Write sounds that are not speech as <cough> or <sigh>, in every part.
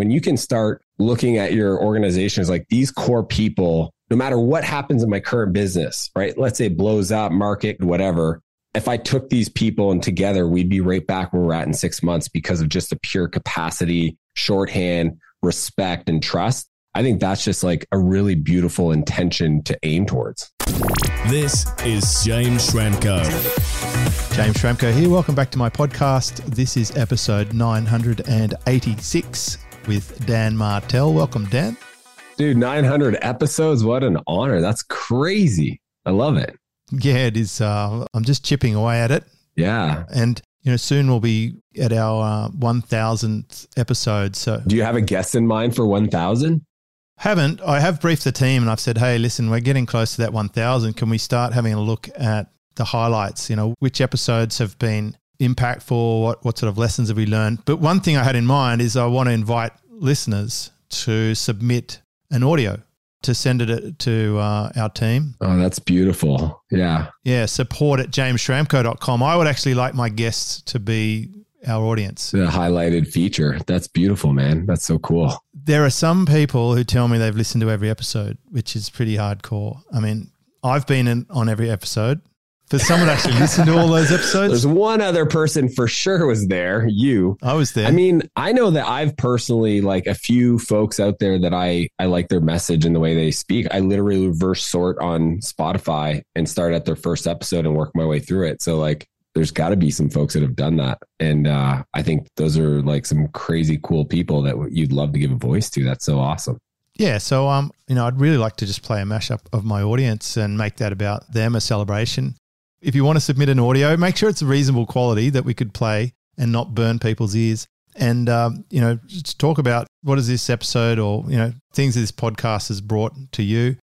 when you can start looking at your organizations like these core people, no matter what happens in my current business, right? Let's say it blows up, market, whatever. If I took these people and together, we'd be right back where we're at in six months because of just the pure capacity, shorthand, respect, and trust. I think that's just like a really beautiful intention to aim towards. This is James Schramko. James Schramko here. Welcome back to my podcast. This is episode 986 with Dan Martell. Welcome, Dan. Dude, 900 episodes. What an honor. That's crazy. I love it. Yeah, it is. Uh, I'm just chipping away at it. Yeah. And, you know, soon we'll be at our uh, 1000th episode. So, do you have a guest in mind for 1000? Haven't. I have briefed the team and I've said, hey, listen, we're getting close to that 1000. Can we start having a look at the highlights? You know, which episodes have been impactful? What, what sort of lessons have we learned? But one thing I had in mind is I want to invite listeners to submit an audio to send it to uh, our team. Oh, that's beautiful. Yeah. Yeah. Support at jamesschramko.com. I would actually like my guests to be our audience. The highlighted feature. That's beautiful, man. That's so cool. There are some people who tell me they've listened to every episode, which is pretty hardcore. I mean, I've been in, on every episode. For someone to actually listen to all those episodes, there's one other person for sure was there. You, I was there. I mean, I know that I've personally like a few folks out there that I I like their message and the way they speak. I literally reverse sort on Spotify and start at their first episode and work my way through it. So like, there's got to be some folks that have done that. And uh, I think those are like some crazy cool people that you'd love to give a voice to. That's so awesome. Yeah. So, um, you know, I'd really like to just play a mashup of my audience and make that about them, a celebration. If you want to submit an audio, make sure it's a reasonable quality that we could play and not burn people's ears. And, um, you know, talk about what is this episode or, you know, things this podcast has brought to you.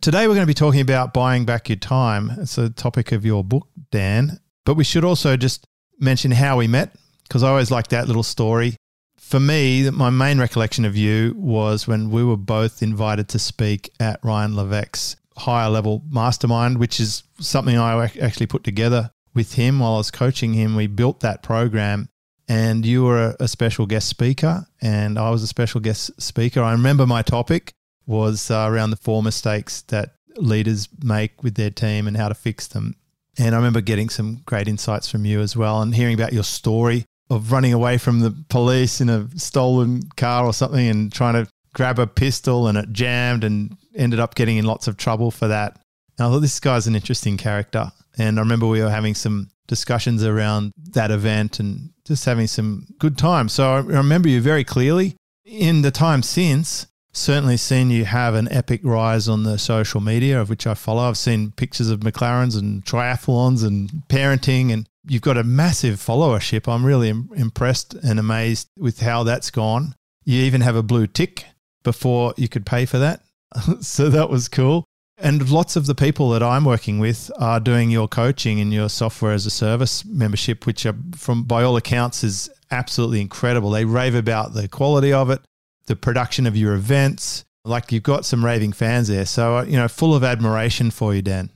Today, we're going to be talking about buying back your time. It's a topic of your book, Dan. But we should also just mention how we met, because I always like that little story. For me, my main recollection of you was when we were both invited to speak at Ryan Levesque's higher level mastermind, which is something I actually put together with him while I was coaching him. We built that program, and you were a special guest speaker, and I was a special guest speaker. I remember my topic was uh, around the four mistakes that leaders make with their team and how to fix them. And I remember getting some great insights from you as well and hearing about your story of running away from the police in a stolen car or something and trying to grab a pistol and it jammed and ended up getting in lots of trouble for that. And I thought this guy's an interesting character. And I remember we were having some discussions around that event and just having some good time. So I remember you very clearly. In the time since, certainly seen you have an epic rise on the social media of which I follow. I've seen pictures of McLarens and triathlons and parenting, and you've got a massive followership. I'm really impressed and amazed with how that's gone. You even have a blue tick before you could pay for that. <laughs> so that was cool. And lots of the people that I'm working with are doing your coaching and your software as a service membership, which are, from by all accounts is absolutely incredible. They rave about the quality of it the production of your events. Like you've got some raving fans there. So, uh, you know, full of admiration for you, Dan.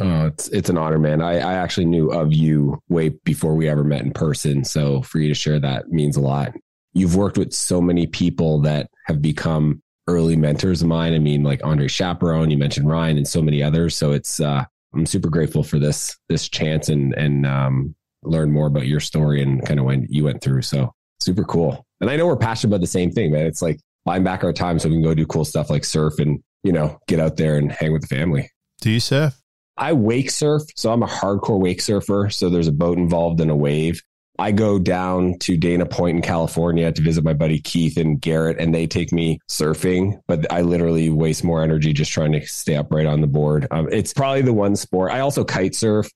Oh, it's it's an honor, man. I, I actually knew of you way before we ever met in person. So for you to share that means a lot. You've worked with so many people that have become early mentors of mine. I mean, like Andre Chaperon, you mentioned Ryan and so many others. So it's uh I'm super grateful for this this chance and and um learn more about your story and kind of when you went through. So super cool. And I know we're passionate about the same thing, man. It's like buying back our time so we can go do cool stuff like surf and, you know, get out there and hang with the family. Do you surf? I wake surf. So I'm a hardcore wake surfer. So there's a boat involved in a wave. I go down to Dana Point in California to visit my buddy Keith and Garrett, and they take me surfing. But I literally waste more energy just trying to stay upright on the board. Um, it's probably the one sport. I also kite surf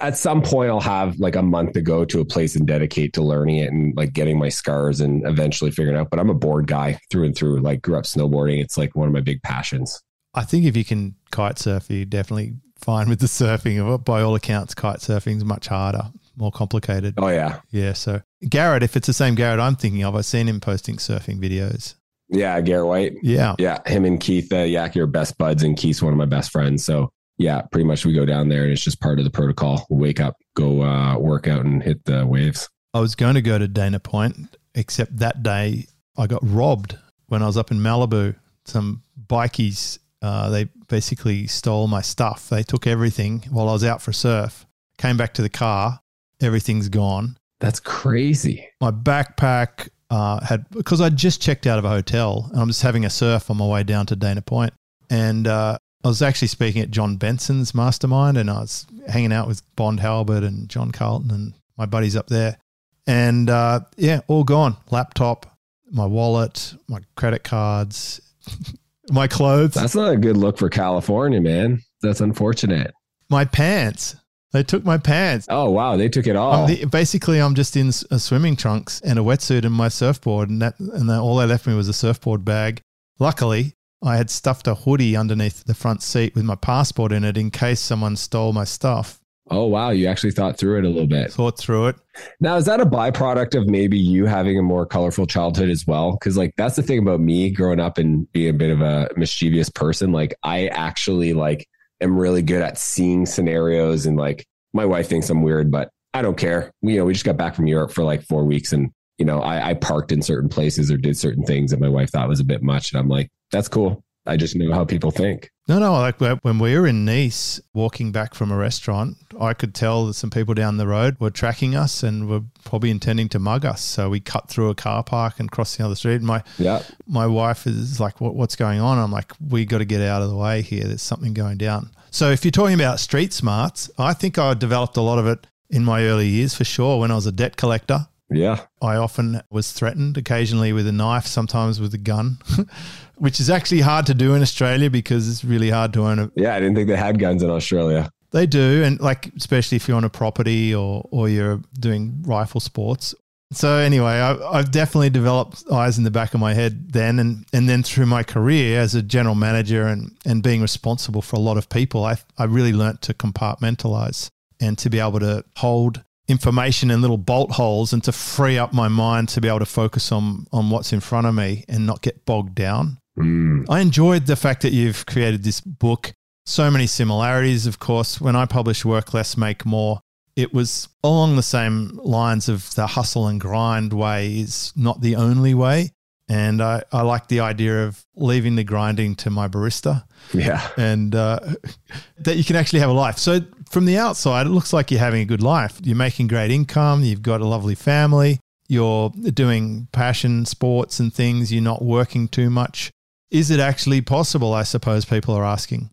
at some point I'll have like a month to go to a place and dedicate to learning it and like getting my scars and eventually figuring out. But I'm a board guy through and through. Like grew up snowboarding. It's like one of my big passions. I think if you can kite surf, you're definitely fine with the surfing. By all accounts, kite surfing is much harder, more complicated. Oh yeah, yeah. So Garrett, if it's the same Garrett I'm thinking of, I've seen him posting surfing videos. Yeah, Garrett White. Yeah, yeah. Him and Keith uh, Yak are best buds, and Keith's one of my best friends. So yeah, pretty much we go down there and it's just part of the protocol. We wake up, go uh, work out and hit the waves. I was going to go to Dana Point, except that day I got robbed when I was up in Malibu. Some bikies, uh, they basically stole my stuff. They took everything while I was out for surf. Came back to the car, everything's gone. That's crazy. My backpack uh, had because I just checked out of a hotel and I'm just having a surf on my way down to Dana Point, and uh, I was actually speaking at John Benson's mastermind, and I was hanging out with Bond Halbert and John Carlton and my buddies up there, and uh, yeah, all gone. Laptop, my wallet, my credit cards, <laughs> my clothes. That's not a good look for California, man. That's unfortunate. My pants. They took my pants. Oh wow, they took it all. The, basically, I'm just in a uh, swimming trunks and a wetsuit and my surfboard, and that and all they left me was a surfboard bag. Luckily, I had stuffed a hoodie underneath the front seat with my passport in it in case someone stole my stuff. Oh wow, you actually thought through it a little bit. Thought through it. Now, is that a byproduct of maybe you having a more colorful childhood as well? Because like that's the thing about me growing up and being a bit of a mischievous person. Like I actually like am really good at seeing scenarios and like my wife thinks I'm weird, but I don't care. We, you know, we just got back from Europe for like four weeks and, you know, I, I parked in certain places or did certain things that my wife thought was a bit much. And I'm like, that's cool. I just know how people think. No, no. Like when we were in Nice, walking back from a restaurant, I could tell that some people down the road were tracking us and were probably intending to mug us. So we cut through a car park and crossed the other street. My yeah. my wife is like, what, "What's going on?" I'm like, "We got to get out of the way here. There's something going down." So if you're talking about street smarts, I think I developed a lot of it in my early years for sure. When I was a debt collector, yeah. I often was threatened, occasionally with a knife, sometimes with a gun, <laughs> which is actually hard to do in Australia because it's really hard to own a. Yeah, I didn't think they had guns in Australia. They do, and like especially if you're on a property or or you're doing rifle sports. So anyway, I, have definitely developed eyes in the back of my head then, and and then through my career as a general manager and and being responsible for a lot of people, I I really learnt to compartmentalize and to be able to hold information in little bolt holes and to free up my mind to be able to focus on on what's in front of me and not get bogged down. Mm. I enjoyed the fact that you've created this book. So many similarities, of course. When I published Work Less, Make More, it was along the same lines of the hustle and grind way is not the only way. And I, I like the idea of leaving the grinding to my barista. Yeah. And uh, <laughs> that you can actually have a life. So from the outside, it looks like you're having a good life. You're making great income. You've got a lovely family. You're doing passion sports and things. You're not working too much. Is it actually possible? I suppose people are asking.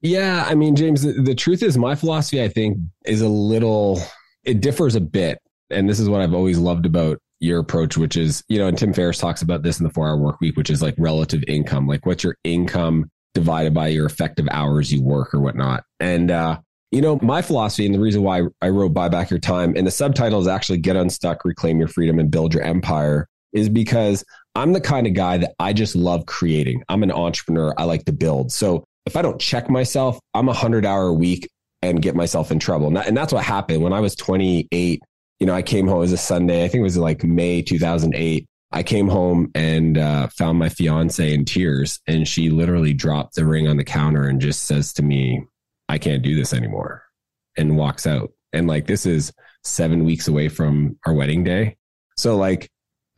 Yeah. I mean, James, the, the truth is, my philosophy, I think, is a little, it differs a bit. And this is what I've always loved about your approach, which is, you know, and Tim Ferriss talks about this in the four hour work week, which is like relative income. Like, what's your income divided by your effective hours you work or whatnot? And, uh, you know, my philosophy and the reason why I wrote Buy Back Your Time and the subtitle is actually Get Unstuck, Reclaim Your Freedom, and Build Your Empire is because I'm the kind of guy that I just love creating. I'm an entrepreneur. I like to build. So if I don't check myself, I'm a hundred hour a week and get myself in trouble. And that's what happened when I was 28. You know, I came home. It was a Sunday. I think it was like May 2008. I came home and uh, found my fiance in tears, and she literally dropped the ring on the counter and just says to me, I can't do this anymore and walks out. And like, this is seven weeks away from our wedding day. So, like,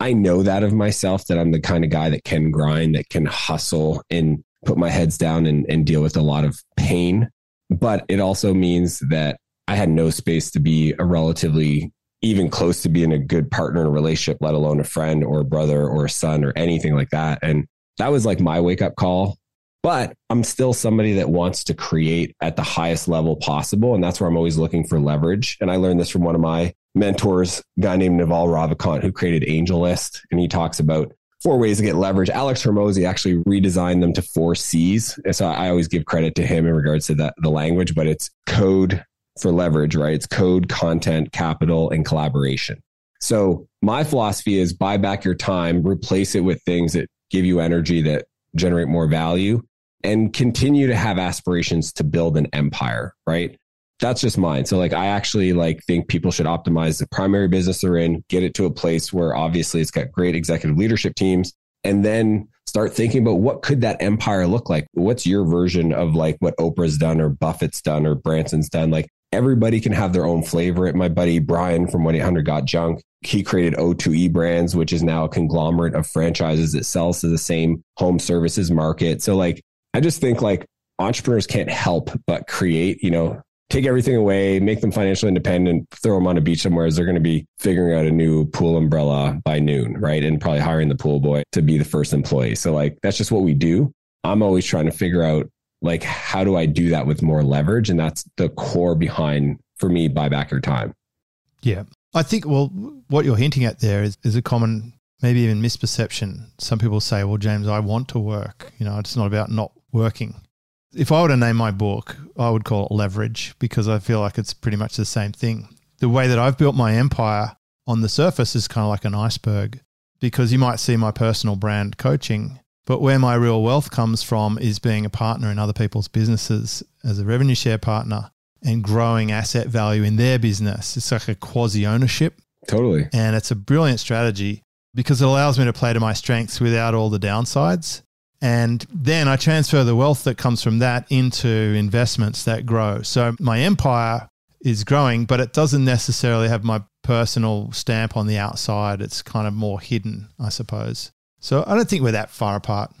I know that of myself that I'm the kind of guy that can grind, that can hustle and put my heads down and, and deal with a lot of pain. But it also means that I had no space to be a relatively even close to being a good partner in a relationship, let alone a friend or a brother or a son or anything like that. And that was like my wake up call but I'm still somebody that wants to create at the highest level possible. And that's where I'm always looking for leverage. And I learned this from one of my mentors, guy named Naval Ravikant, who created AngelList. And he talks about four ways to get leverage. Alex Hormozi actually redesigned them to four C's. And so I always give credit to him in regards to the, the language, but it's code for leverage, right? It's code, content, capital, and collaboration. So my philosophy is buy back your time, replace it with things that give you energy that generate more value and continue to have aspirations to build an empire, right? That's just mine. So like I actually like think people should optimize the primary business they're in, get it to a place where obviously it's got great executive leadership teams and then start thinking about what could that empire look like? What's your version of like what Oprah's done or Buffett's done or Branson's done? Like everybody can have their own flavor. It my buddy Brian from 1 800 Got Junk, He created O2E brands, which is now a conglomerate of franchises that sells to the same home services market. So like, I just think like entrepreneurs can't help but create, you know, take everything away, make them financially independent, throw them on a beach somewhere. As they're going to be figuring out a new pool umbrella by noon, right? And probably hiring the pool boy to be the first employee. So like, that's just what we do. I'm always trying to figure out like, how do I do that with more leverage? And that's the core behind for me, buy back your time. Yeah. I think, well, what you're hinting at there is, is a common, maybe even misperception. Some people say, well, James, I want to work. You know, it's not about not working. If I were to name my book, I would call it Leverage because I feel like it's pretty much the same thing. The way that I've built my empire on the surface is kind of like an iceberg because you might see my personal brand coaching, but where my real wealth comes from is being a partner in other people's businesses as a revenue share partner and growing asset value in their business. It's like a quasi ownership. Totally. And it's a brilliant strategy because it allows me to play to my strengths without all the downsides. And then I transfer the wealth that comes from that into investments that grow. So my empire is growing, but it doesn't necessarily have my personal stamp on the outside. It's kind of more hidden, I suppose. So I don't think we're that far apart.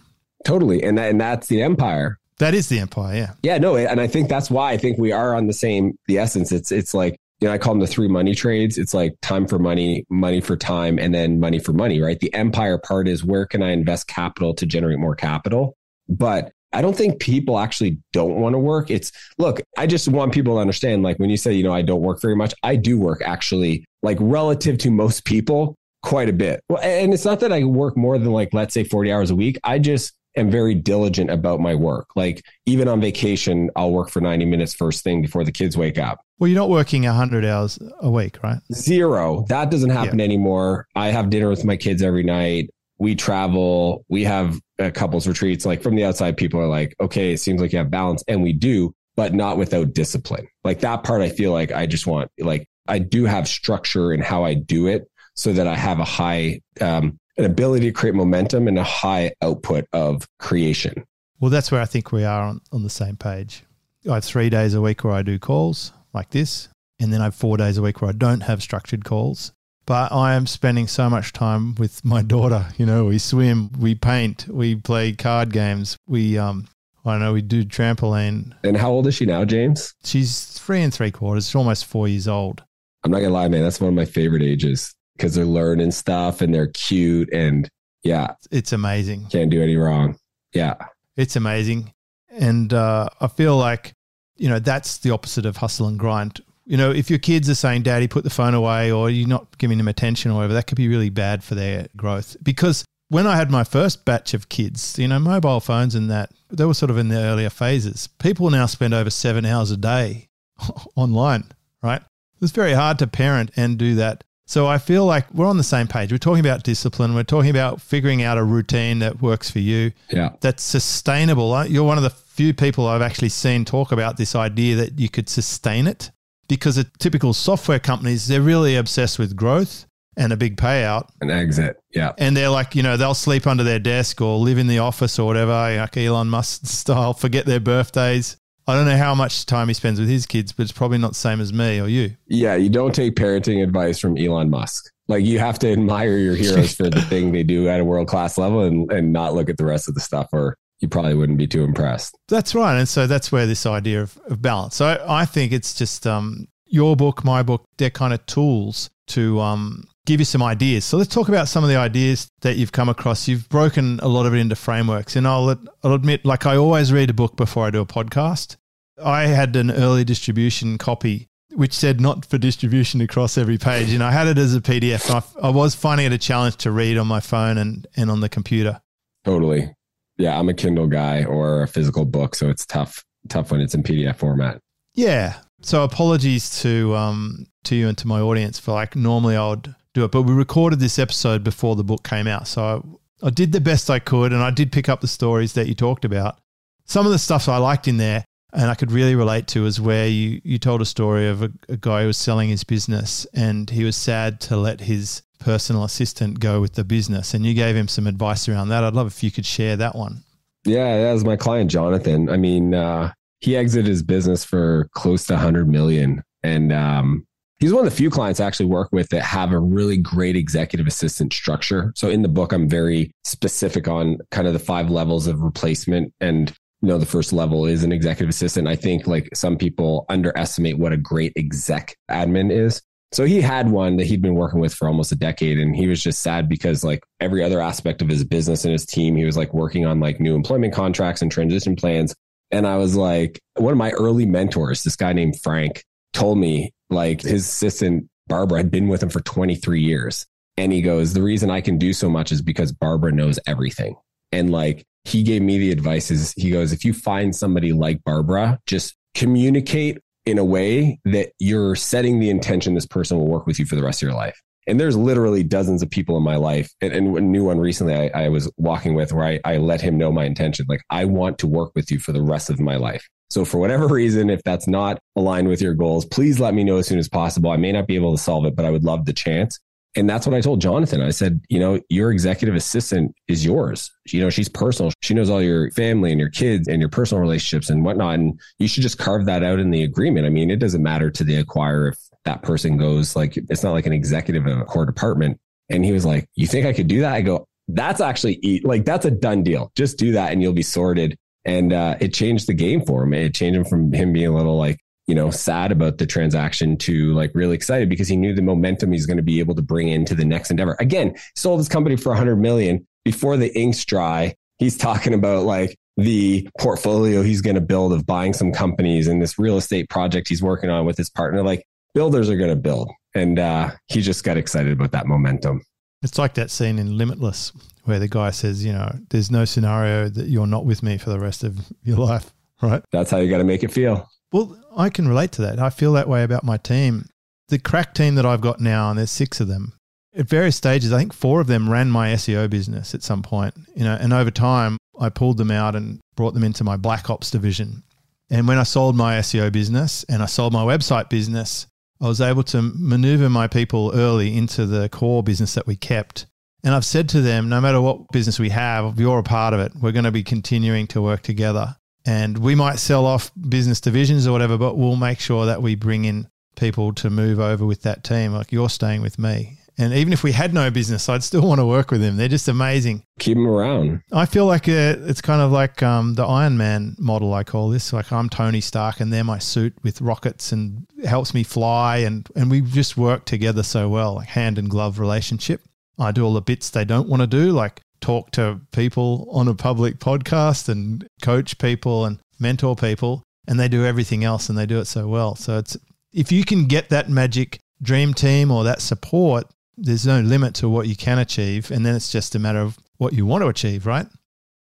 Totally. And, that, and that's the empire. That is the empire, yeah. Yeah, no, and I think that's why I think we are on the same the essence. It's it's like you know, I call them the three money trades. It's like time for money, money for time, and then money for money, right? The empire part is where can I invest capital to generate more capital? But I don't think people actually don't want to work. It's look, I just want people to understand like when you say, you know, I don't work very much, I do work actually like relative to most people quite a bit. Well, and it's not that I work more than like let's say 40 hours a week. I just am very diligent about my work. Like even on vacation, I'll work for 90 minutes first thing before the kids wake up. Well, you're not working 100 hours a week, right? Zero. That doesn't happen yeah. anymore. I have dinner with my kids every night. We travel. We have a couples retreats. Like from the outside, people are like, okay, it seems like you have balance. And we do, but not without discipline. Like that part, I feel like I just want, like, I do have structure in how I do it so that I have a high um, an ability to create momentum and a high output of creation. Well, that's where I think we are on, on the same page. I have three days a week where I do calls like this, and then I have four days a week where I don't have structured calls. But I am spending so much time with my daughter. You know, we swim, we paint, we play card games, we um, I don't know, we do trampoline. And how old is she now, James? She's three and three quarters. She's almost four years old. I'm not gonna lie, man. That's one of my favorite ages because they're learning stuff and they're cute and yeah, it's amazing. Can't do any wrong. Yeah, it's amazing, and uh, I feel like you know that's the opposite of hustle and grind. You know, if your kids are saying, "Daddy, put the phone away," or you're not giving them attention or whatever, that could be really bad for their growth. Because when I had my first batch of kids, you know, mobile phones and that, they were sort of in the earlier phases. People now spend over seven hours a day <laughs> online, right? It's very hard to parent and do that so I feel like we're on the same page. We're talking about discipline. We're talking about figuring out a routine that works for you. Yeah. That's sustainable. You're one of the few people I've actually seen talk about this idea that you could sustain it because the typical software companies, they're really obsessed with growth and a big payout. An exit. Yeah. And they're like, you know, they'll sleep under their desk or live in the office or whatever, like Elon Musk <laughs> style, forget their birthdays. I don't know how much time he spends with his kids, but it's probably not the same as me or you. Yeah, you don't take parenting advice from Elon Musk. Like you have to admire your heroes for the <laughs> thing they do at a world class level and, and not look at the rest of the stuff or you probably wouldn't be too impressed. That's right. And so that's where this idea of, of balance. So I think it's just um, your book, my book, they're kind of tools to um, give you some ideas. So let's talk about some of the ideas that you've come across. You've broken a lot of it into frameworks, and I'll I'll admit, like I always read a book before I do a podcast. I had an early distribution copy which said not for distribution across every page, and I had it as a PDF. I, I was finding it a challenge to read on my phone and and on the computer. Totally, yeah. I'm a Kindle guy or a physical book, so it's tough tough when it's in PDF format. Yeah. So apologies to um to you and to my audience for like normally I would do it. But we recorded this episode before the book came out. So I, I did the best I could and I did pick up the stories that you talked about. Some of the stuff I liked in there and I could really relate to is where you, you told a story of a, a guy who was selling his business and he was sad to let his personal assistant go with the business. And you gave him some advice around that. I'd love if you could share that one. Yeah, that was my client, Jonathan. I mean, uh, he exited his business for close to 100 million. And um, he's one of the few clients I actually work with that have a really great executive assistant structure. So in the book, I'm very specific on kind of the five levels of replacement and you know the first level is an executive assistant. I think like some people underestimate what a great exec admin is. So he had one that he'd been working with for almost a decade and he was just sad because like every other aspect of his business and his team he was like working on like new employment contracts and transition plans. And i was like one of my early mentors this guy named frank told me like his assistant barbara had been with him for 23 years and he goes the reason i can do so much is because barbara knows everything and like he gave me the advice is he goes, if you find somebody like Barbara, just communicate in a way that you're setting the intention this person will work with you for the rest of your life. And there's literally dozens of people in my life. And, and a new one recently I, I was walking with where I, I let him know my intention. Like, I want to work with you for the rest of my life. So for whatever <laughs> reason, if that's not aligned with your goals, please let me know as soon as possible. I may not be able to solve it, but I would love the chance. And that's what I told Jonathan. I said, you know, your executive assistant is yours. You know, she's personal. She knows all your family and your kids and your personal relationships and whatnot. And you should just carve that out in the agreement. I mean, it doesn't matter to the acquirer if that person goes like, it's not like an executive of a core department. And he was like, you think I could do that? I go, that's actually like, that's a done deal. Just do that and you'll be sorted. And uh, it changed the game for him. It changed him from him being a little like, you know, sad about the transaction to like really excited because he knew the momentum he's going to be able to bring into the next endeavor. Again, sold his company for 100 million before the ink's dry. He's talking about like the portfolio he's going to build of buying some companies and this real estate project he's working on with his partner. Like builders are going to build. And uh, he just got excited about that momentum. It's like that scene in Limitless where the guy says, you know, there's no scenario that you're not with me for the rest of your life, <laughs> right? That's how you got to make it feel. Well, I can relate to that. I feel that way about my team. The crack team that I've got now, and there's six of them, at various stages, I think four of them ran my SEO business at some point, you know, and over time I pulled them out and brought them into my Black Ops division. And when I sold my SEO business and I sold my website business, I was able to maneuver my people early into the core business that we kept. And I've said to them, no matter what business we have, if you're a part of it, we're going to be continuing to work together. And we might sell off business divisions or whatever, but we'll make sure that we bring in people to move over with that team. Like you're staying with me. And even if we had no business, I'd still <laughs> want to work with them. They're just amazing. Keep them around. I feel like uh, it's kind of like um, the Iron Man model, I call this. Like I'm Tony Stark and they're my suit with rockets and helps me fly. And, and we just work together so well, like hand and glove relationship. I do all the bits they don't want to do, like talk to people on a public podcast and coach people and mentor people and they do everything else and they do it so well. So it's if you can get that magic dream team or that support, there's no limit to what you can achieve and then it's just a matter of what you want to achieve, right?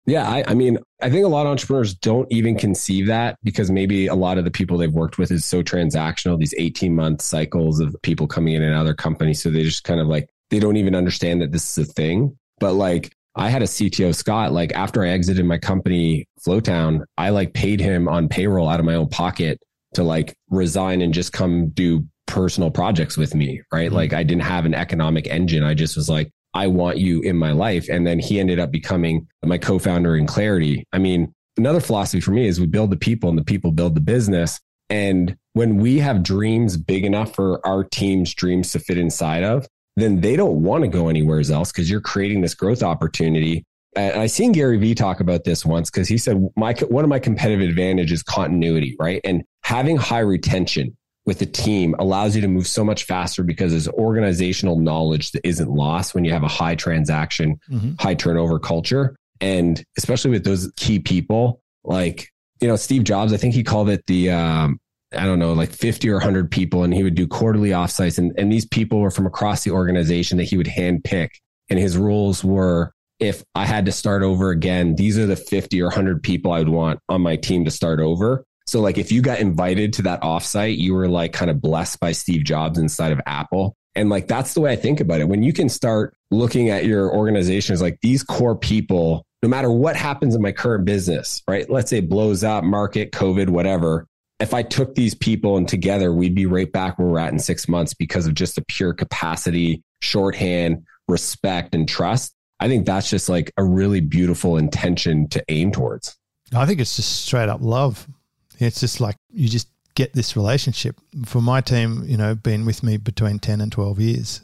Yeah, I, I, mean, I think a lot of entrepreneurs don't even conceive that because maybe a lot of the people they've worked with is so transactional, these 18 month cycles of people coming in and out of their company. So they just kind of like, they don't even understand that this is a thing. But like, I had a CTO, Scott, like after I exited my company, Flowtown, I like paid him on payroll out of my own pocket to like resign and just come do personal projects with me. Right. Mm-hmm. Like I didn't have an economic engine. I just was like, I want you in my life. And then he ended up becoming my co founder in Clarity. I mean, another philosophy for me is we build the people and the people build the business. And when we have dreams big enough for our team's dreams to fit inside of, then they don't want to go anywhere else because you're creating this growth opportunity. And I seen Gary Vee talk about this once because he said my one of my competitive advantage is continuity, right? And having high retention with the team allows you to move so much faster because there's organizational knowledge that isn't lost when you have a high transaction, mm-hmm. high turnover culture. And especially with those key people, like, you know, Steve Jobs, I think he called it the um, I don't know, like 50 or 100 people, and he would do quarterly offsites. And, and these people were from across the organization that he would hand pick. And his rules were if I had to start over again, these are the 50 or 100 people I would want on my team to start over. So, like, if you got invited to that offsite, you were like kind of blessed by Steve Jobs inside of Apple. And like, that's the way I think about it. When you can start looking at your organization as like these core people, no matter what happens in my current business, right? Let's say blows up, market, COVID, whatever if I took these people and together, we'd be right back where we're at in six months because of just the pure capacity, shorthand, respect, and trust. I think that's just like a really beautiful intention to aim towards. I think it's just straight up love. It's just like you just get this relationship. For my team, you know, been with me between 10 and 12 years.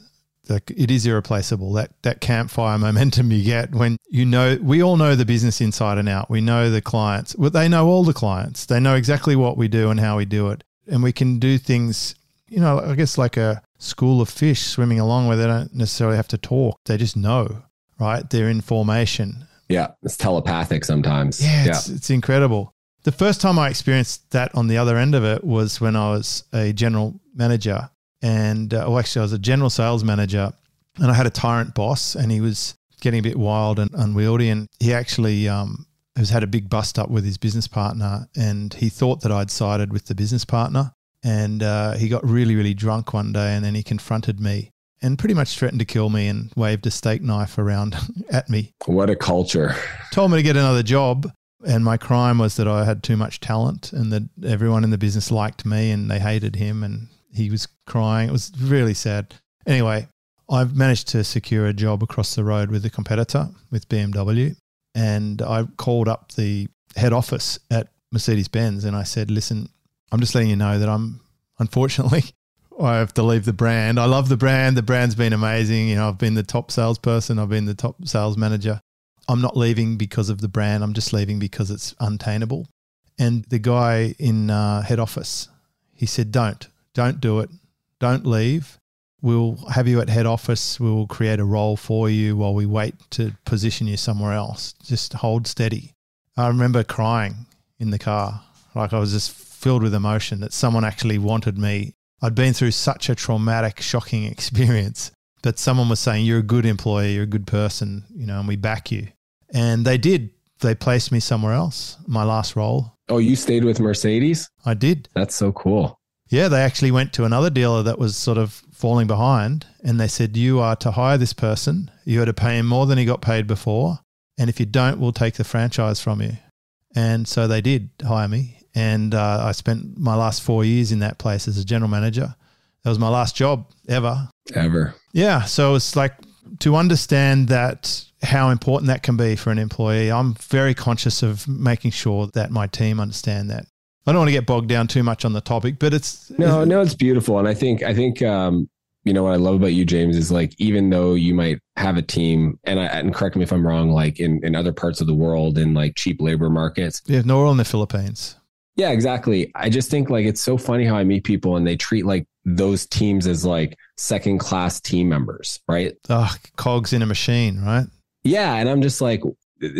Like it is irreplaceable. That that campfire momentum you get when you know we all know the business inside and out. We know the clients. Well, they know all the clients. They know exactly what we do and how we do it. And we can do things, you know, I guess like a school of fish swimming along where they don't necessarily have to talk. They just know, right? They're in formation. Yeah, it's telepathic sometimes. Yeah, it's, it's incredible. The first time I experienced that on the other end of it was when I was a general manager and uh, well, actually, I was a general sales manager, and I had a tyrant boss, and he was getting a bit wild and unwieldy, and he actually um, has had a big bust up with his business partner, and he thought that I'd sided with the business partner, and uh, he got really, really drunk one day, and then he confronted me. And pretty much threatened to kill me and waved a steak knife around <laughs> at me. What a culture. Told me to get another job. And my crime was that I had too much talent and that everyone in the business liked me and they hated him. And he was crying. It was really sad. Anyway, I've managed to secure a job across the road with a competitor with BMW. And I called up the head office at Mercedes Benz and I said, listen, I'm just letting you know that I'm unfortunately <laughs> I have to leave the brand. I love the brand. The brand's been amazing. You know, I've been the top salesperson, I've been the top sales manager. I'm not leaving because of the brand. I'm just leaving because it's untainable. And the guy in uh, head office, he said, "Don't. Don't do it. Don't leave. We'll have you at head office. We'll create a role for you while we wait to position you somewhere else. Just hold steady. I remember crying in the car. Like I was just filled with emotion that someone actually wanted me. I'd been through such a traumatic, shocking <laughs> experience, but someone was saying, You're a good employee, you're a good person, you know, and we back you. And they did. They placed me somewhere else, my last role. Oh, you stayed with Mercedes? I did. That's so cool. Yeah, they actually went to another dealer that was sort of falling behind and they said, You are to hire this person. You are to pay him more than he got paid before. And if you don't, we'll take the franchise from you. And so they did hire me. And uh, I spent my last four years in that place as a general manager. That was my last job ever. Ever. Yeah. So it's like to understand that how important that can be for an employee. I'm very conscious of making sure that my team understand that. I don't want to get bogged down too much on the topic, but it's no, no, it's beautiful, and I think I think um, you know what I love about you, James, is like even though you might have a team, and I, and correct me if I'm wrong, like in in other parts of the world in like cheap labor markets, yeah, no, we're in the Philippines. Yeah, exactly. I just think like it's so funny how I meet people and they treat like those teams as like second class team members, right? Ugh, cogs in a machine, right? Yeah, and I'm just like,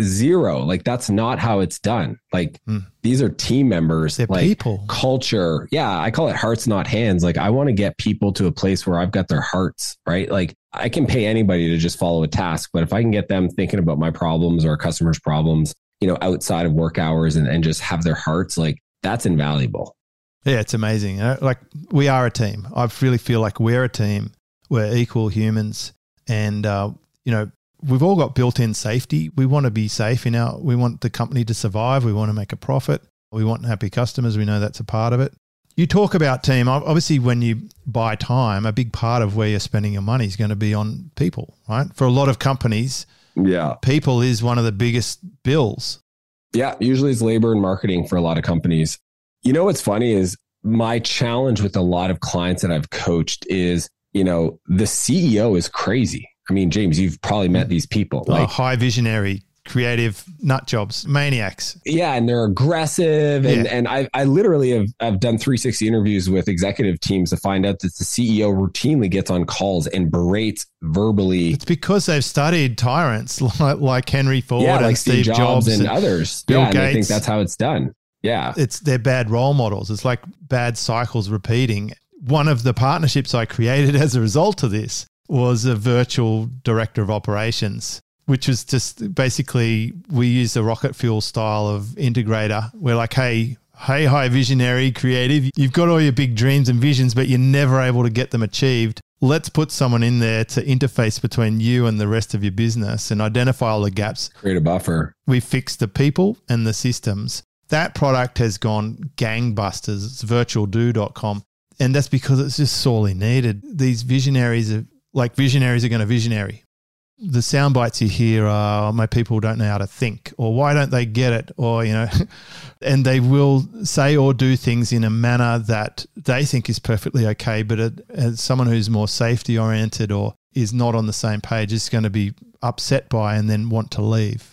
zero. Like that's not how it's done. Like mm. these are team members. They're like people. Culture. Yeah, I call it hearts, not hands. Like I want to get people to a place where I've got their hearts, right? Like I can pay anybody to just follow a task, but if I can get them thinking about my problems or customers' problems, you know, outside of work hours and, and just have their hearts, like that's invaluable. Yeah, it's amazing. Like we are a team. I really feel like we're a team. We're equal humans, and uh, you know, we've all got built-in safety. We want to be safe in our. We want the company to survive. We want to make a profit. We want happy customers. We know that's a part of it. You talk about team. Obviously, when you buy time, a big part of where you're spending your money is going to be on people, right? For a lot of companies, yeah, people is one of the biggest bills. Yeah, usually it's labor and marketing for a lot of companies. You know what's funny is my challenge with a lot of clients that I've coached is, you know, the CEO is crazy. I mean, James, you've probably met these people. Oh, like high visionary, creative nut jobs, maniacs. Yeah, and they're aggressive. And yeah. and I I literally have I've done 360 interviews with executive teams to find out that the CEO routinely gets on calls and berates verbally. It's because they've studied tyrants <laughs> like, like Henry Ford yeah, and like Steve, Steve Jobs, Jobs, and, and others. Bill yeah, Gates. And I think that's how it's done. Yeah. It's they're bad role models. It's like bad cycles repeating. One of the partnerships I created <laughs> as a result of this was a virtual director of operations, which was just basically we use the rocket fuel style of integrator. We're like, hey, hey, high visionary, creative, you've got all your big dreams and visions, but you're never able to get them achieved. Let's put someone in there to interface between you and the rest of your business and identify all the gaps. Create a buffer. We fix the people and the systems. That product has gone gangbusters. It's virtualdo.com. And that's because it's just sorely needed. These visionaries are like visionaries are going to visionary. the sound bites you hear are my people don't know how to think or why don't they get it or you know <laughs> and they will say or do things in a manner that they think is perfectly okay but it, as someone who's more safety oriented or is not on the same page is going to be upset by and then want to leave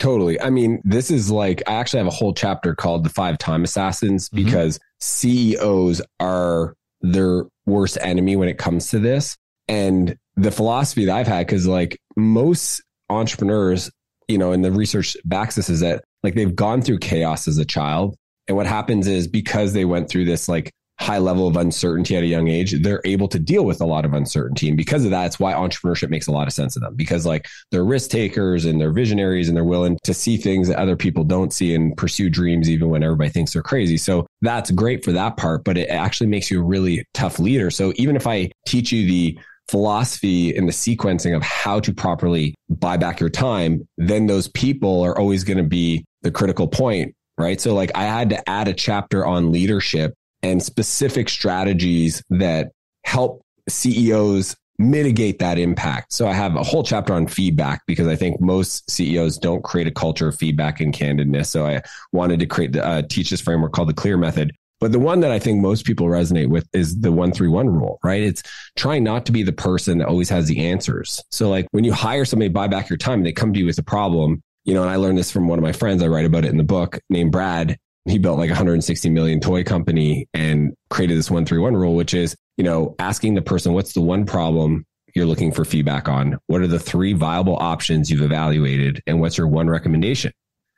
Totally. I mean, this is like, I actually have a whole chapter called The Five Time Assassins Mhm. because CEOs are their worst enemy when it comes to this. And the philosophy that I've had, because like most entrepreneurs, you know, and the research backs this is that like they've gone through chaos as a child. And what happens is because they went through this like high level of uncertainty at a young age, they're able to deal with a lot of uncertainty. And because of that, it's why entrepreneurship makes a lot of sense to them because like they're risk takers and they're visionaries and they're willing to see things that other people don't see and pursue dreams even when everybody thinks they're crazy. So that's great for that part, but it actually makes you a really tough leader. So even if I teach you the philosophy and the sequencing of how to properly buy back your time, then those people are always going to be the critical point, right? So like I had to add a chapter on leadership and specific strategies that help CEOs mitigate that impact. So I have a whole chapter on feedback because I think most CEOs don't create a culture of feedback and candidness. So I wanted to create the uh, teach this framework called the clear method. But the one that I think most people resonate with is the one three one rule, right? It's trying not to be the person that always has the answers. So like when you hire somebody buy back your time, they come to you with a problem, you know, and I learned this from one of my friends. I write about it in the book named Brad. He built like 160 million toy company and created this one three one rule, which is, you know, asking the person, what's the one problem you're looking for feedback on? What are the three viable options you've evaluated? And what's your one recommendation?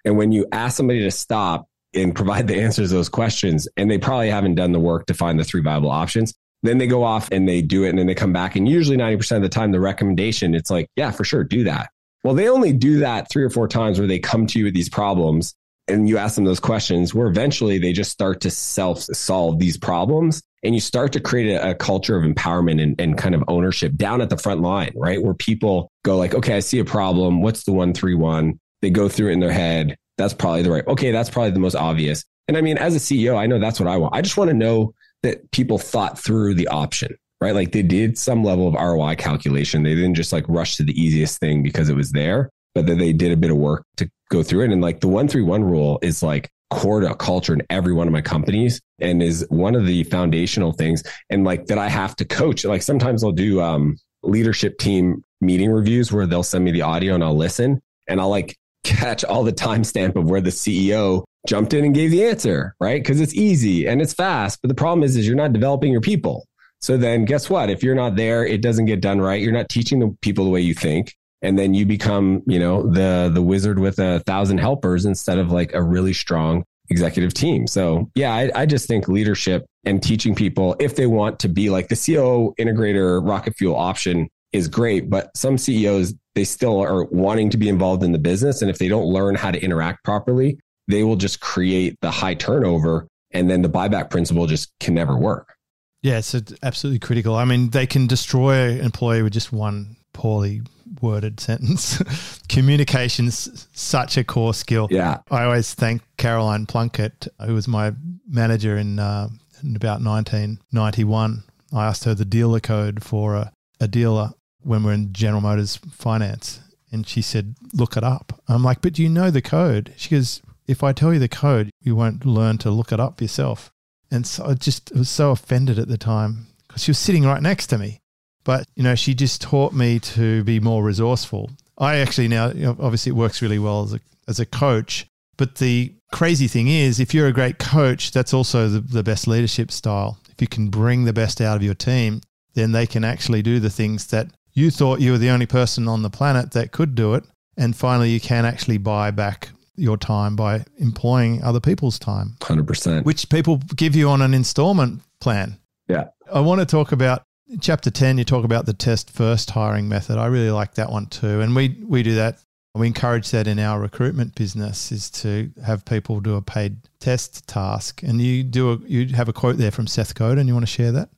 And when you ask somebody to stop and provide the answers to those questions, and they probably haven't done the work to find the three viable options, then they go off and they do it and then they come back. And usually 90% of the time, the recommendation, it's like, yeah, for sure, do that. Well, they only do that three or four times where they come to you with these problems and you ask them those questions where eventually they just start to self solve these problems and you start to create a, a culture of empowerment and, and kind of ownership down at the front line, right? Where people go like, okay, I see a problem. What's the one, three, one? They go through it in their head. That's probably the right. Okay. That's probably the most obvious. And I mean, as a CEO, I know that's what I want. I just want to know that people thought through the option, right? Like they did some level of ROI calculation. They didn't just like rush to the easiest thing because it was there, but that they did a bit of work to go through it. And like the one, three, one rule is like core to culture in every one of my companies and is one of the foundational things. And like that I have to coach. Like sometimes I'll do, um, leadership team meeting reviews where they'll send me the audio and I'll listen and I'll like catch all the timestamp of where the CEO jumped in and gave the answer, right? Because it's easy and it's fast. But the problem is, is you're not developing your people. So then guess what? If you're not there, it doesn't get done right. You're not teaching the people the way you think. And then you become, you know, the the wizard with a thousand helpers instead of like a really strong executive team. So yeah, I, I just think leadership and teaching people if they want to be like the CEO integrator rocket fuel option is great, but some CEOs they still are wanting to be involved in the business. And if they don't learn how to interact properly, they will just create the high turnover and then the buyback principle just can never work. Yeah, it's absolutely critical. I mean, they can destroy an employee with just one poorly worded sentence. <laughs> Communication's such a core skill. Yeah. I always thank Caroline Plunkett, who was my manager in, uh, in about 1991. I asked her the dealer code for a, a dealer when we're in General Motors finance. And she said, look it up. I'm like, but do you know the code. She goes, if I tell you the code, you won't learn to look it up yourself. And so I just was so offended at the time because she was sitting right next to me. But, you know, she just taught me to be more resourceful. I actually now, you know, obviously, it works really well as a, as a coach. But the crazy thing is, if you're a great coach, that's also the, the best leadership style. If you can bring the best out of your team, then they can actually do the things that you thought you were the only person on the planet that could do it. And finally, you can actually buy back your time by employing other people's time, 100%. which people give you on an installment plan. Yeah. I want to talk about chapter 10. You talk about the test first hiring method. I really like that one too. And we, we do that. We encourage that in our recruitment business is to have people do a paid test task. And you do a, you have a quote there from Seth Godin. You want to share that?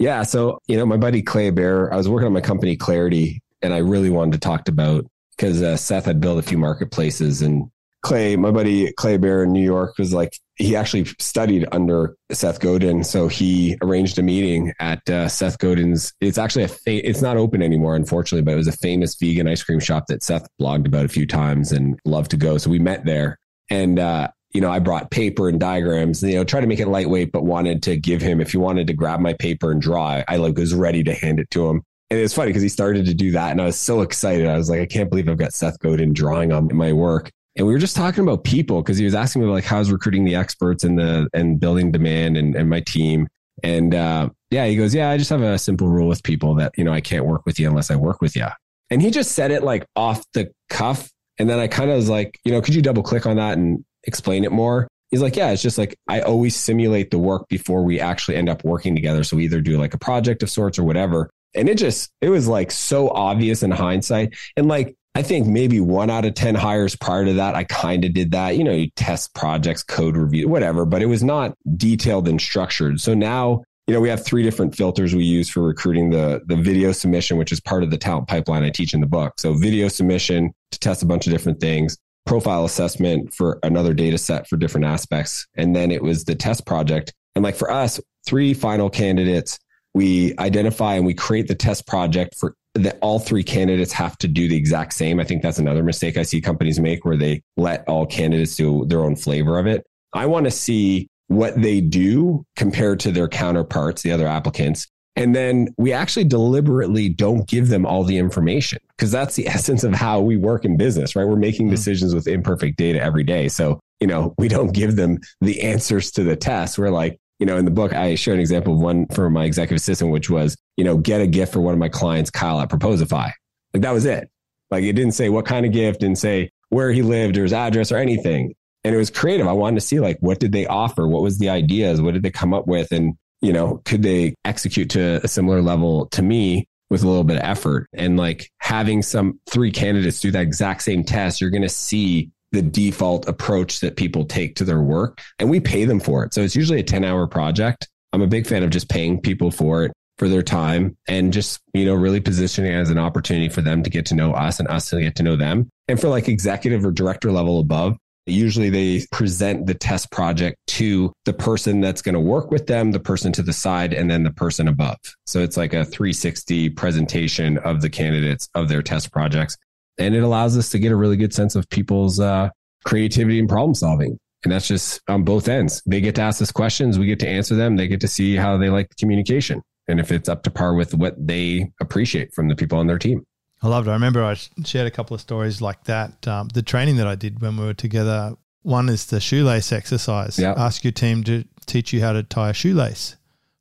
Yeah. So, you know, my buddy Clay Hebert, I was working on my company Clarity and I really wanted to talk about because uh, Seth had built a few marketplaces and Clay, my buddy Clay Hebert in New York was like, he actually studied under Seth Godin. So he arranged a meeting at uh, Seth Godin's. It's actually a, fa- it's not open anymore, unfortunately, but it was a famous vegan ice cream shop that Seth blogged about a few times and loved to go. So we met there and, uh, you know, I brought paper and diagrams, you know, try to make it lightweight, but wanted to give him, if he wanted to grab my paper and draw, I like was ready to hand it to him. And it's funny because he started to do that and I was so excited. I was like, I can't believe I've got Seth Godin drawing on my work. And we were just talking about people because he was asking me like, how's recruiting the experts and the, and building demand and, and my team. And, uh, yeah, he goes, yeah, I just have a simple rule with people that, you know, I can't work with you unless I work with you. And he just said it like off the cuff. And then I kind of was like, you know, could you double click on that and explain it more? He's like, yeah, it's just like I always simulate the work before we actually end up working together. So we either do like a project of sorts or whatever. And it just, it was like so obvious in hindsight. And like, I think maybe one out of 10 hires prior to that, I kind of did that. You know, you test projects, code review, whatever, but it was not detailed and structured. So now, you know, we have three different filters we use for recruiting the, the video submission, which is part of the talent pipeline I teach in the book. So video submission to test a bunch of different things profile assessment for another data set for different aspects. And then it was the test project. And like for us, three final candidates, we identify and we create the test project for that all three candidates have to do the exact same. I think that's another mistake I see companies make where they let all candidates do their own flavor of it. I want to see what they do compared to their counterparts, the other applicants, and then we actually deliberately don't give them all the information because that's the <laughs> essence of how we work in business, right? We're making mm. decisions with imperfect data every day. So, you know, we don't give them the answers to the test. We're like, you know, in the book, I share an example of one for my executive assistant, which was, you know, get a gift for one of my clients, Kyle at Proposify. Like that was it. Like it didn't say what kind of gift, didn't say where he lived or his address or anything. And it was creative. I wanted to see like, what did they offer? What was the ideas? What did they come up with? And you know, could they execute to a similar level to me with a little bit of effort? And like having some three candidates do that exact same test, you're going to see the default approach that people take to their work and we pay them for it. So it's usually a 10 hour project. I'm a big fan of just paying people for it for their time and just, you know, really positioning it as an opportunity for them to get to know us and us to get to know them. And for like executive or director level above, Usually they present the test project to the person that's going to work with them, the person to the side, and then the person above. So it's like a 360 presentation of the candidates of their test projects. And it allows us to get a really good sense of people's uh, creativity and problem solving. And that's just on both ends. They get to ask us questions. We get to answer them. They get to see how they like the communication and if it's up to par with what they appreciate from the people on their team. I loved it. I remember I shared a couple of stories like that. Um, the training that I did when we were together. One is the shoelace exercise. Yep. Ask your team to teach you how to tie a shoelace.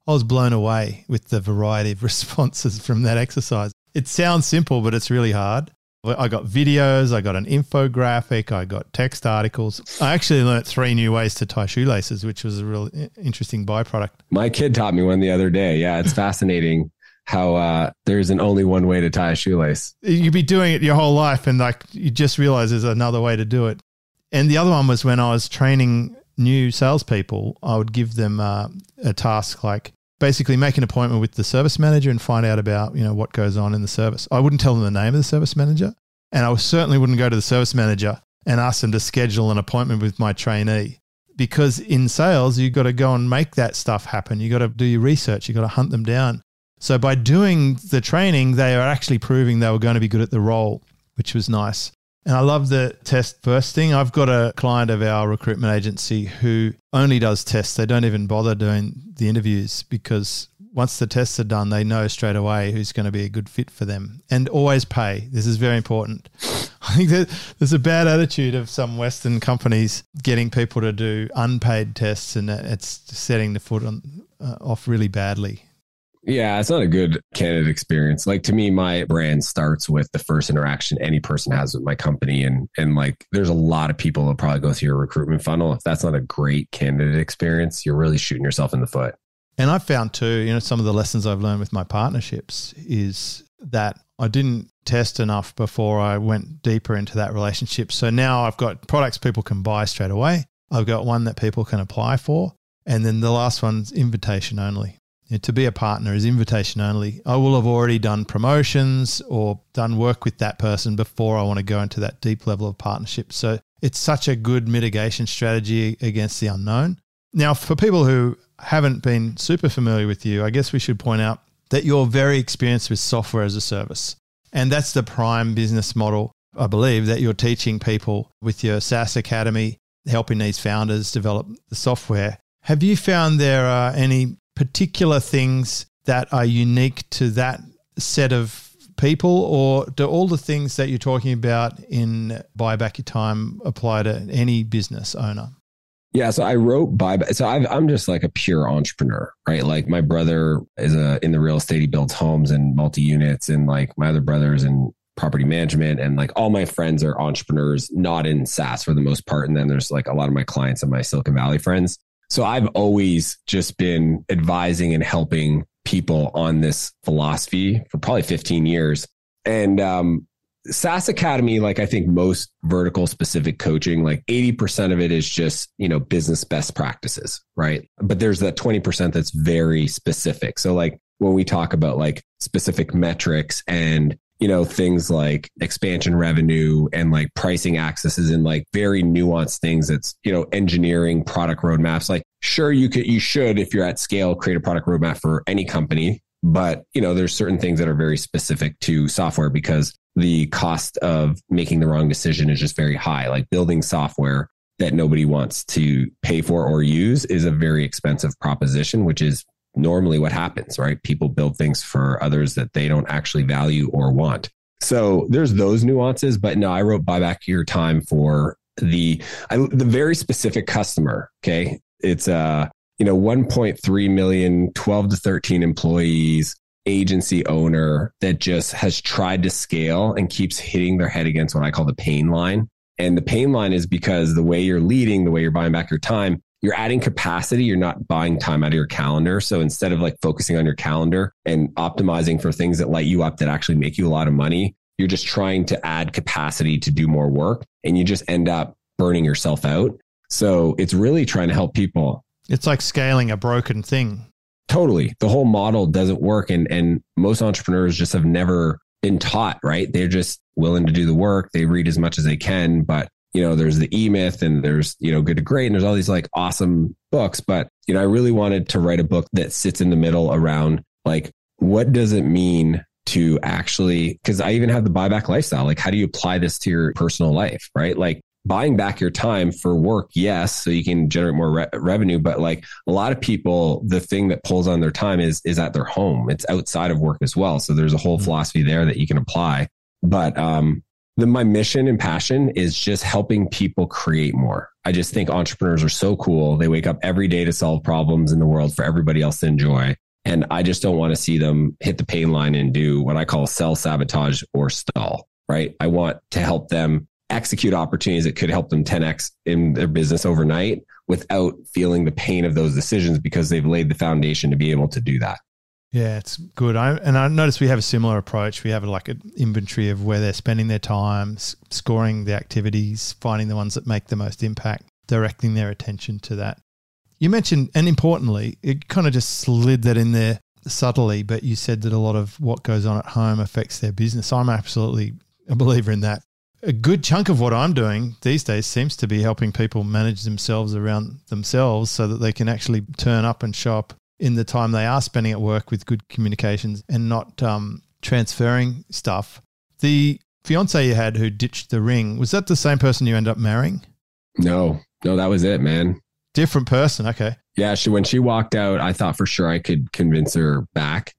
I was blown away with the variety of <laughs> responses from that exercise. It sounds simple, but it's really hard. I got videos, I got an infographic, I got text articles. I actually learnt three new ways to tie shoelaces, which was a real interesting byproduct. My kid taught me one the other day. Yeah, it's fascinating how uh, there's an only one way to tie a shoelace. You'd be doing it your whole life, and like you just realize there's another way to do it. And the other one was when I was training new salespeople, I would give them uh, a task like basically make an appointment with the service manager and find out about you know what goes on in the service. I wouldn't tell them the name of the service manager, and I certainly wouldn't go to the service manager and ask them to schedule an appointment with my trainee. Because in sales, you've got to go and make that stuff happen. You've got to do your research. You've got to hunt them down. So by doing the training, they are actually proving they were going to be good at the role, which was nice. And I love the test first thing. I've got a client of our recruitment agency who only does tests. They don't even bother doing the interviews because once the tests are done, they know straight away who's going to be a good fit for them. And always pay. This is very important. <laughs> I think that there's a bad attitude of some Western companies getting people to do unpaid tests, and it's setting the foot on, uh, off really badly. Yeah, it's not a good candidate experience. Like to me, my brand starts with the first interaction any person has with my company. And and like there's a lot of people that probably go through your recruitment funnel. If that's not a great candidate experience, you're really shooting yourself in the foot. And I've found too, you know, some of the lessons I've learned with my partnerships is that I didn't test enough before I went deeper into that relationship. So now I've got products people can buy straight away. I've got one that people can apply for. And then the last one's invitation only to be a partner is invitation only. I will have already done promotions or done work with that person before I want to go into that deep level of partnership. So it's such a good mitigation strategy against the unknown. Now, for people who haven't been super familiar with you, I guess we should point out that you're very experienced with software as a service. And that's the prime business model, I believe, that you're teaching people with your SaaS Academy, helping these founders develop the software. Have you found there are any particular things that are unique to that set of people, or do all the things that you're talking about in Buy Back Your Time apply to any business owner? Yeah, so I wrote buy. Back. So i am just like a pure entrepreneur, right? Like my brother is a in the real estate. He builds homes and multi units, and like my other brothers in property management, and like all my friends are entrepreneurs, not in SaaS for the most part. And then there's like a lot of my clients and my Silicon Valley friends. So I've always just been advising and helping people on this philosophy for probably 15 years. And um, SaaS Academy, like I think most vertical specific coaching, like 80% of it is just, you know, business best practices, right? But there's that 20% that's very specific. So like when we talk about like specific metrics and, you know, things like expansion revenue and like pricing accesses and like very nuanced things that's, you know, engineering product roadmaps. Like sure, you could, you should, if you're at scale, create a product roadmap for any company. But, you know, there's certain things that are very specific to software because the cost of making the wrong decision is just very high. Like building software that nobody wants to pay for or use is a very expensive proposition, which is normally what happens, right? People build things for others that they don't actually value or want. So there's those nuances, but no, I wrote buy back your time for the I, the very specific customer. Okay, it's uh you know 1.3 million, 12 to 13 employees, agency owner that just has tried to scale and keeps hitting their head against what I call the pain line. And the pain line is because the way you're leading, the way you're buying back your time, you're adding capacity. You're not buying time out of your calendar. So instead of like focusing on your calendar and optimizing for things that light you up that actually make you a lot of money, you're just trying to add capacity to do more work and you just end up burning yourself out. So it's really trying to help people. It's like scaling a broken thing. Totally. The whole model doesn't work. And, and most entrepreneurs just have never been taught, right? They're just willing to do the work. They read as much as they can, but you know, there's the E Myth and there's, you know, Good to Great and there's all these like awesome books. But, you know, I really wanted to write a book that sits in the middle around like, what does it mean to actually, cause I even have the buyback lifestyle. Like, how do you apply this to your personal life? Right. Like, buying back your time for work, yes, so you can generate more re- revenue. But like a lot of people, the thing that pulls on their time is is at their home. It's outside of work as well. So there's a whole mm-hmm. philosophy there that you can apply. But um, the, my mission and passion is just helping people create more. I just think entrepreneurs are so cool. They wake up every day to solve problems in the world for everybody else to enjoy. And I just don't want to see them hit the pain line and do what I call self sabotage or stall, right? I want to help them execute opportunities that could help them 10x in their business overnight without feeling the pain of those decisions because they've laid the foundation to be able to do that. Yeah, it's good. I, and I notice we have a similar approach. We have like an inventory of where they're spending their time, scoring the activities, finding the ones that make the most impact, directing their attention to that. You mentioned, and importantly, it kind of just slid that in there subtly, but you said that a lot of what goes on at home affects their business. I'm absolutely a believer in that a good chunk of what I'm doing these days seems to be helping people manage themselves around themselves so that they can actually turn up and show up in the time they are spending at work with good communications and not um, transferring stuff. The fiance you had who ditched the ring, was that the same person you end up marrying? No, no, that was it, man. Different person. Okay. Yeah. She, when she walked out, I thought for sure I could convince her back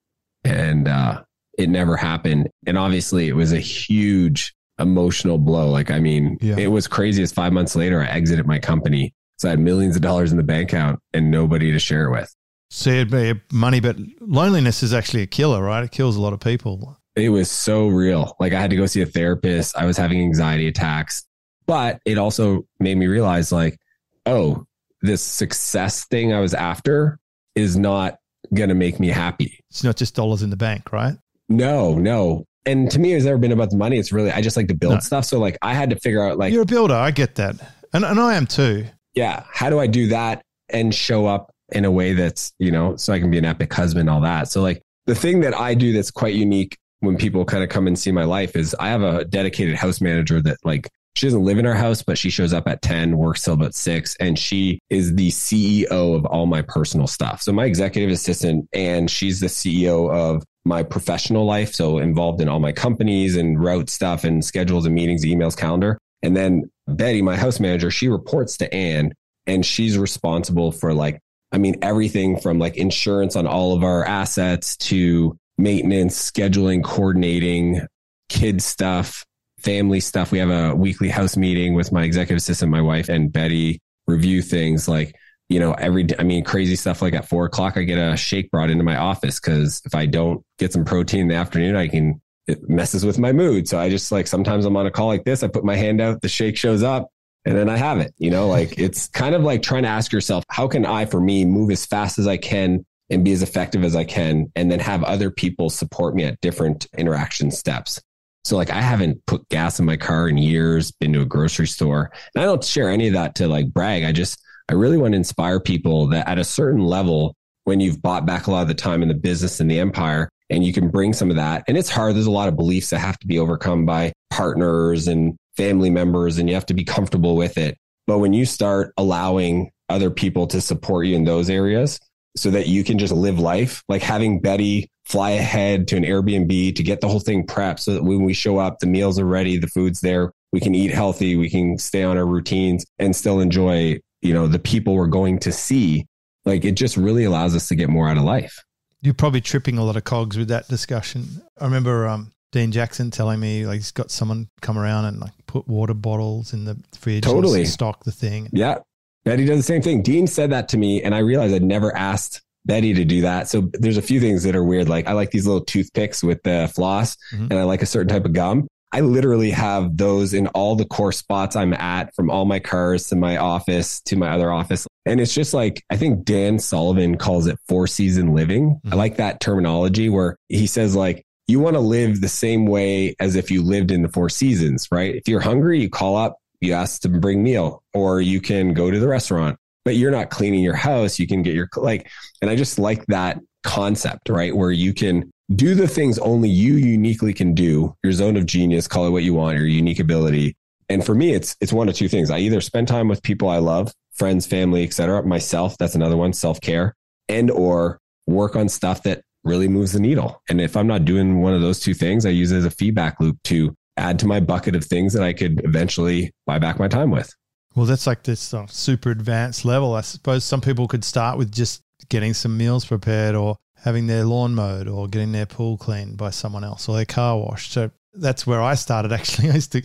and, uh, it never happened. And obviously it was a huge emotional blow. Like, I mean, yeah. it was crazy as five months later, I exited my company. So I had millions of dollars in the bank account and nobody to share it with. So it'd be money, but loneliness is actually a killer, right? It kills a lot of people. It was so real. Like I had to go see a therapist. I was having anxiety attacks, but it also made me realize like, oh, this success thing I was after is not going to make me happy. It's not just dollars in the bank, right? No, no and to me, it's never been about the money. It's really I just like to build no. stuff. So like I had to figure out like you're a builder. I get that, and and I am too. Yeah. How do I do that and show up in a way that's you know so I can be an epic husband, all that. So like the thing that I do that's quite unique when people kind of come and see my life is I have a dedicated house manager that like she doesn't live in our house, but she shows up at 10, works till about six, and she is the CEO of all my personal stuff. So my executive assistant, and she's the CEO of my professional life. So involved in all my companies and route stuff and schedules and meetings, emails, calendar. And then Betty, my house manager, she reports to Anne and she's responsible for like, I mean, everything from like insurance on all of our assets to maintenance, scheduling, coordinating, kid stuff, family stuff. We have a weekly house meeting with my executive assistant, my wife, and Betty review things like, you know, every, I mean, crazy stuff like at four o'clock, I get a shake brought into my office because if I don't get some protein in the afternoon, I can, it messes with my mood. So I just like sometimes I'm on a call like this, I put my hand out, the shake shows up, and then I have it. You know, like <laughs> it's kind of like trying to ask yourself, how can I, for me, move as fast as I can and be as effective as I can, and then have other people support me at different interaction steps. So like I haven't put gas in my car in years, been to a grocery store. And I don't share any of that to like brag. I just I really want to inspire people that at a certain level, when you've bought back a lot of the time in the business and the empire, and you can bring some of that. And it's hard. There's a lot of beliefs that have to be overcome by partners and family members, and you have to be comfortable with it. But when you start allowing other people to support you in those areas so that you can just live life, like having Betty fly ahead to an Airbnb to get the whole thing prepped so that when we show up, the meals are ready, the food's there, we can eat healthy, we can stay on our routines and still enjoy, you know, the people we're going to see. Like it just really allows us to get more out of life. You're probably tripping a lot of cogs with that discussion. I remember um, Dean Jackson telling me like he's got someone come around and like put water bottles in the fridge, totally stock the thing. Yeah, Betty does the same thing. Dean said that to me, and I realized I'd never asked Betty to do that. So there's a few things that are weird. Like I like these little toothpicks with the floss mm-hmm. and I like a certain type of gum. I literally have those in all the core spots I'm at from all my cars to my office to my other office. And it's just like, I think Dan Sullivan calls it four season living. Mm-hmm. I like that terminology where he says like, you want to live the same way as if you lived in the four seasons, right? If you're hungry, you call up, you ask to bring meal, or you can go to the restaurant but you're not cleaning your house. You can get your, like, and I just like that concept, right? Where you can do the things only you uniquely can do, your zone of genius, call it what you want, your unique ability. And for me, it's, it's one of two things. I either spend time with people I love, friends, family, etc. Myself, that's another one, self care and or work on stuff that really moves the needle. And if I'm not doing one of those two things, I use it as a feedback loop to add to my bucket of things that I could eventually buy back my time with. Well, that's like this uh, super advanced level. I suppose some people could start with just getting some meals prepared or having their lawn mowed or getting their pool cleaned by someone else or their car washed. So that's where I started <laughs> actually. I used to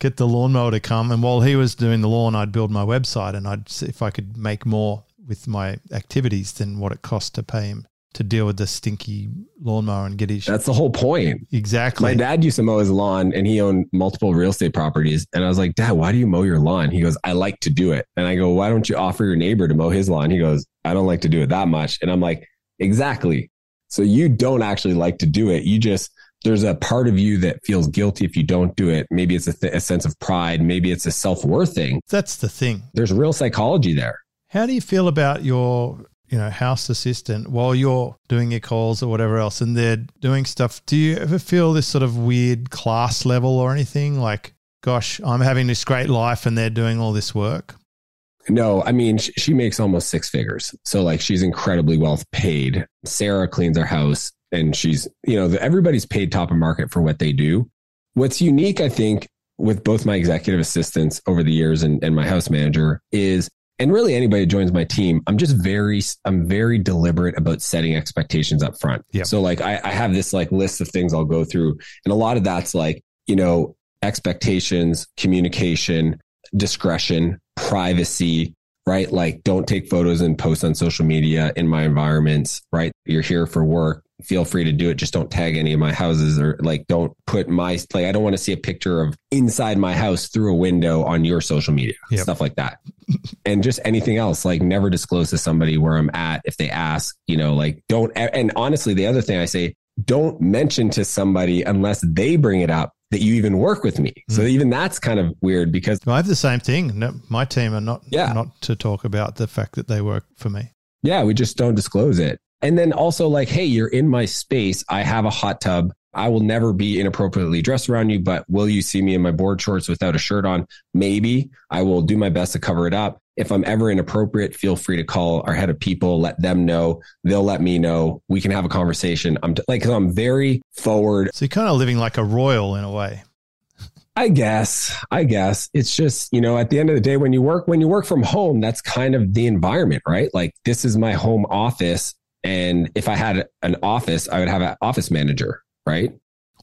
get the lawnmower to come and while he was doing the lawn, I'd build my website and I'd see if I could make more with my activities than what it cost to pay him to deal with the stinky lawnmower and get his. That's the whole point. Exactly. My dad used to mow his lawn and he owned multiple real estate properties. And I was like, Dad, why do you mow your lawn? He goes, I like to do it. And I go, Why don't you offer your neighbor to mow his lawn? He goes, I don't like to do it that much. And I'm like, Exactly. So you don't actually like to do it. You just, there's a part of you that feels guilty if you don't do it. Maybe it's a, th- a sense of pride. Maybe it's a self worth thing. That's the thing. There's real psychology there. How do you feel about your you know, house assistant while you're doing your calls or whatever else and they're doing stuff, do you ever feel this sort of weird class level or anything? Like, gosh, I'm having this great life and they're doing all this work? No, I mean, she makes almost six figures. So, like, she's incredibly well paid. Sarah cleans our house and she's, you know, everybody's paid top of market for what they do. What's unique, I think, with both my executive assistants over the years and, and my house manager is and really anybody that joins my team, I'm just very, I'm very deliberate about setting expectations up front. Yep. So like I, I have this like list of things I'll go through. And a lot of that's like, you know, expectations, communication, discretion, privacy, right? Like don't take photos and post on social media in my environments, right? You're here for work feel free to do it. Just don't tag any of my houses or like don't put my like I don't want to see a picture of inside my house through a window on your social media, yep. stuff like that. and just anything else, like never disclose to somebody where I'm at if they ask, you know, like don't and honestly, the other thing I say, don't mention to somebody unless they bring it up that you even work with me. Mm. So even that's kind of weird because well, I have the same thing. No, my team are not yeah. not to talk about the fact that they work for me. Yeah, we just don't disclose it. And then also like, hey, you're in my space. I have a hot tub. I will never be inappropriately dressed around you, but will you see me in my board shorts without a shirt on? Maybe I will do my best to cover it up. If I'm ever inappropriate, feel free to call our head of people, let them know. They'll let me know. We can have a conversation. I'm t- like, I'm very forward. So you're kind of living like a royal in a way. I guess, I guess it's just, you know, at the end of the day, when you work, when you work from home, that's kind of the environment, right? Like this is my home office. And if I had an office, I would have an office manager, right?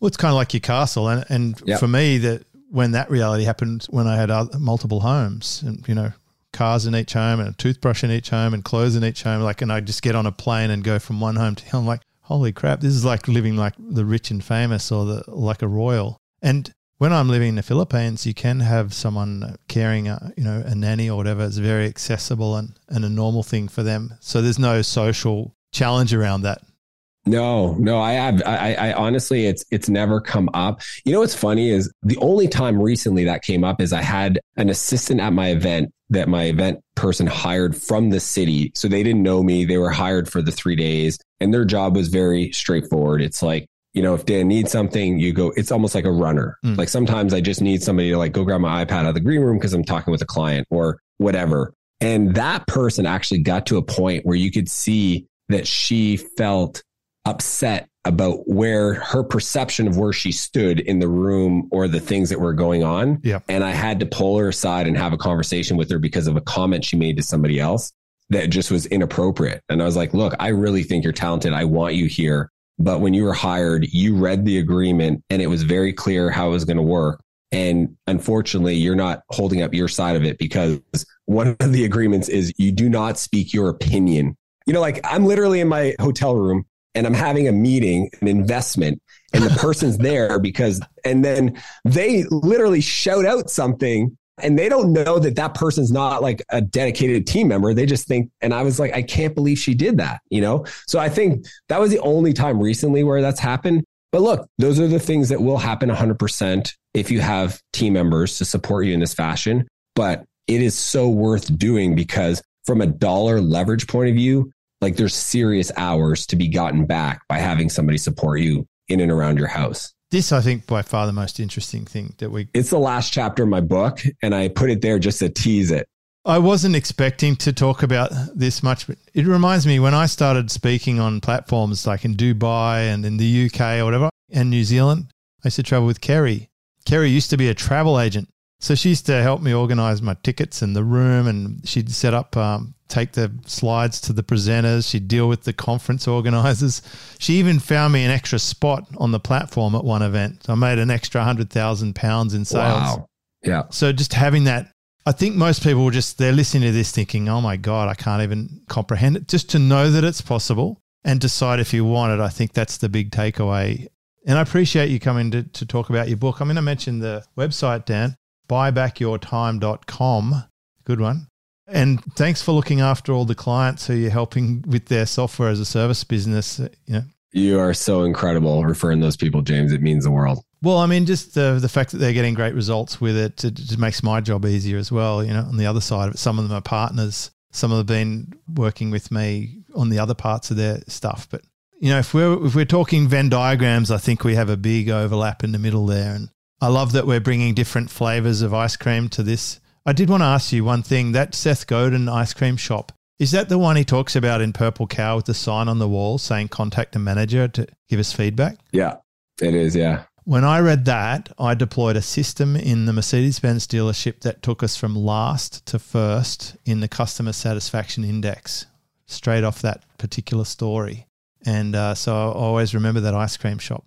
Well, it's kind of like your castle. And, and yep. for me, that when that reality happened, when I had multiple homes and, you know, cars in each home and a toothbrush in each home and clothes in each home, like, and I just get on a plane and go from one home to. I'm like, holy crap, this is like living like the rich and famous or the, like a royal. And when I'm living in the Philippines, you can have someone carrying a, you know, a nanny or whatever. It's very accessible and, and a normal thing for them. So there's no social challenge around that. No, no, I have. I, I honestly, it's it's never come up. You know what's funny is the only time recently that came up is I had an assistant at my event that my event person hired from the city. So they didn't know me. They were hired for the three days, and their job was very straightforward. It's like you know, if Dan needs something, you go, it's almost like a runner. Mm. Like sometimes I just need somebody to like go grab my iPad out of the green room because I'm talking with a client or whatever. And that person actually got to a point where you could see that she felt upset about where her perception of where she stood in the room or the things that were going on. Yeah. And I had to pull her aside and have a conversation with her because of a comment she made to somebody else that just was inappropriate. And I was like, look, I really think you're talented. I want you here. But when you were hired, you read the agreement and it was very clear how it was going to work. And unfortunately, you're not holding up your side of it because one of the agreements is you do not speak your opinion. You know, like I'm literally in my hotel room and I'm having a meeting, an investment, and the person's there because, and then they literally shout out something and they don't know that that person's not like a dedicated team member. They just think, and I was like, I can't believe she did that, you know? So I think that was the only time recently where that's happened. But look, those are the things that will happen 100% if you have team members to support you in this fashion. But it is so worth doing because from a dollar leverage point of view, like there's serious hours to be gotten back by having somebody support you in and around your house. This, I think, by far the most interesting thing that we. It's the last chapter of my book, and I put it there just to tease it. I wasn't expecting to talk about this much, but it reminds me when I started speaking on platforms like in Dubai and in the UK or whatever, and New Zealand, I used to travel with Kerry. Kerry used to be a travel agent. So she used to help me organize my tickets and the room, and she'd set up um, take the slides to the presenters. She'd deal with the conference organizers. She even found me an extra spot on the platform at one event. I made an extra hundred thousand pounds in sales. Wow. Yeah. So just having that, I think most people just they're listening to this thinking, "Oh my god, I can't even comprehend it." Just to know that it's possible and decide if you want it, I think that's the big takeaway. And I appreciate you coming to, to talk about your book. I'm going to mention the website, Dan, buybackyourtime.com. Good one. And thanks for looking after all the clients who you're helping with their software as a service business. Uh, you know, you are so incredible referring those people, James. It means the world. Well, I mean, just the the fact that they're getting great results with it, it just makes my job easier as well. You know, on the other side of it, some of them are partners. Some of them have been working with me on the other parts of their stuff. But you know, if we're if we're talking Venn diagrams, I think we have a big overlap in the middle there. And I love that we're bringing different flavors of ice cream to this I did want to ask you one thing. That Seth Godin ice cream shop, is that the one he talks about in Purple Cow with the sign on the wall saying contact a manager to give us feedback? Yeah, it is. Yeah. When I read that, I deployed a system in the Mercedes Benz dealership that took us from last to first in the customer satisfaction index, straight off that particular story. And uh, so I always remember that ice cream shop.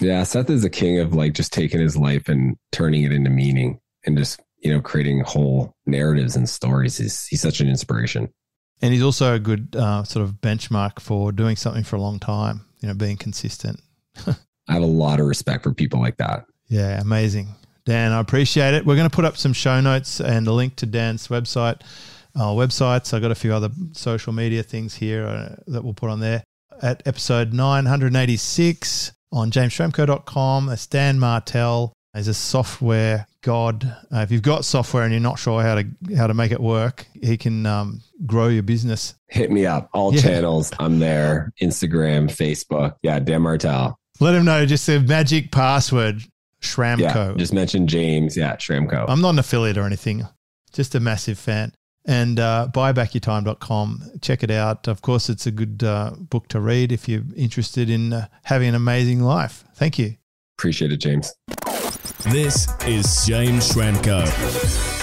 Yeah, Seth is a king of like just taking his life and turning it into meaning and just you know, creating whole narratives and stories. He's, he's such an inspiration. And he's also a good uh, sort of benchmark for doing something for a long time, you know, being consistent. <laughs> I have a lot of respect for people like that. Yeah, amazing. Dan, I appreciate it. We're going to put up some show notes and a link to Dan's website, uh, websites. I've got a few other social media things here uh, that we'll put on there. At episode 986 on jamesschramko.com, that's Dan Martell. He's a software god. Uh, if you've got software and you're not sure how to how to make it work, he can um, grow your business. Hit me up. All yeah. channels. I'm there. Instagram, Facebook. Yeah, Dan Martell. Let him know just a magic password, Schramko. Yeah, just mention James. Yeah, Schramko. I'm not an affiliate or anything, just a massive fan. And uh, buybackyourtime.com. Check it out. Of course, it's a good uh, book to read if you're interested in uh, having an amazing life. Thank you. Appreciate it, James. This is James Schramko.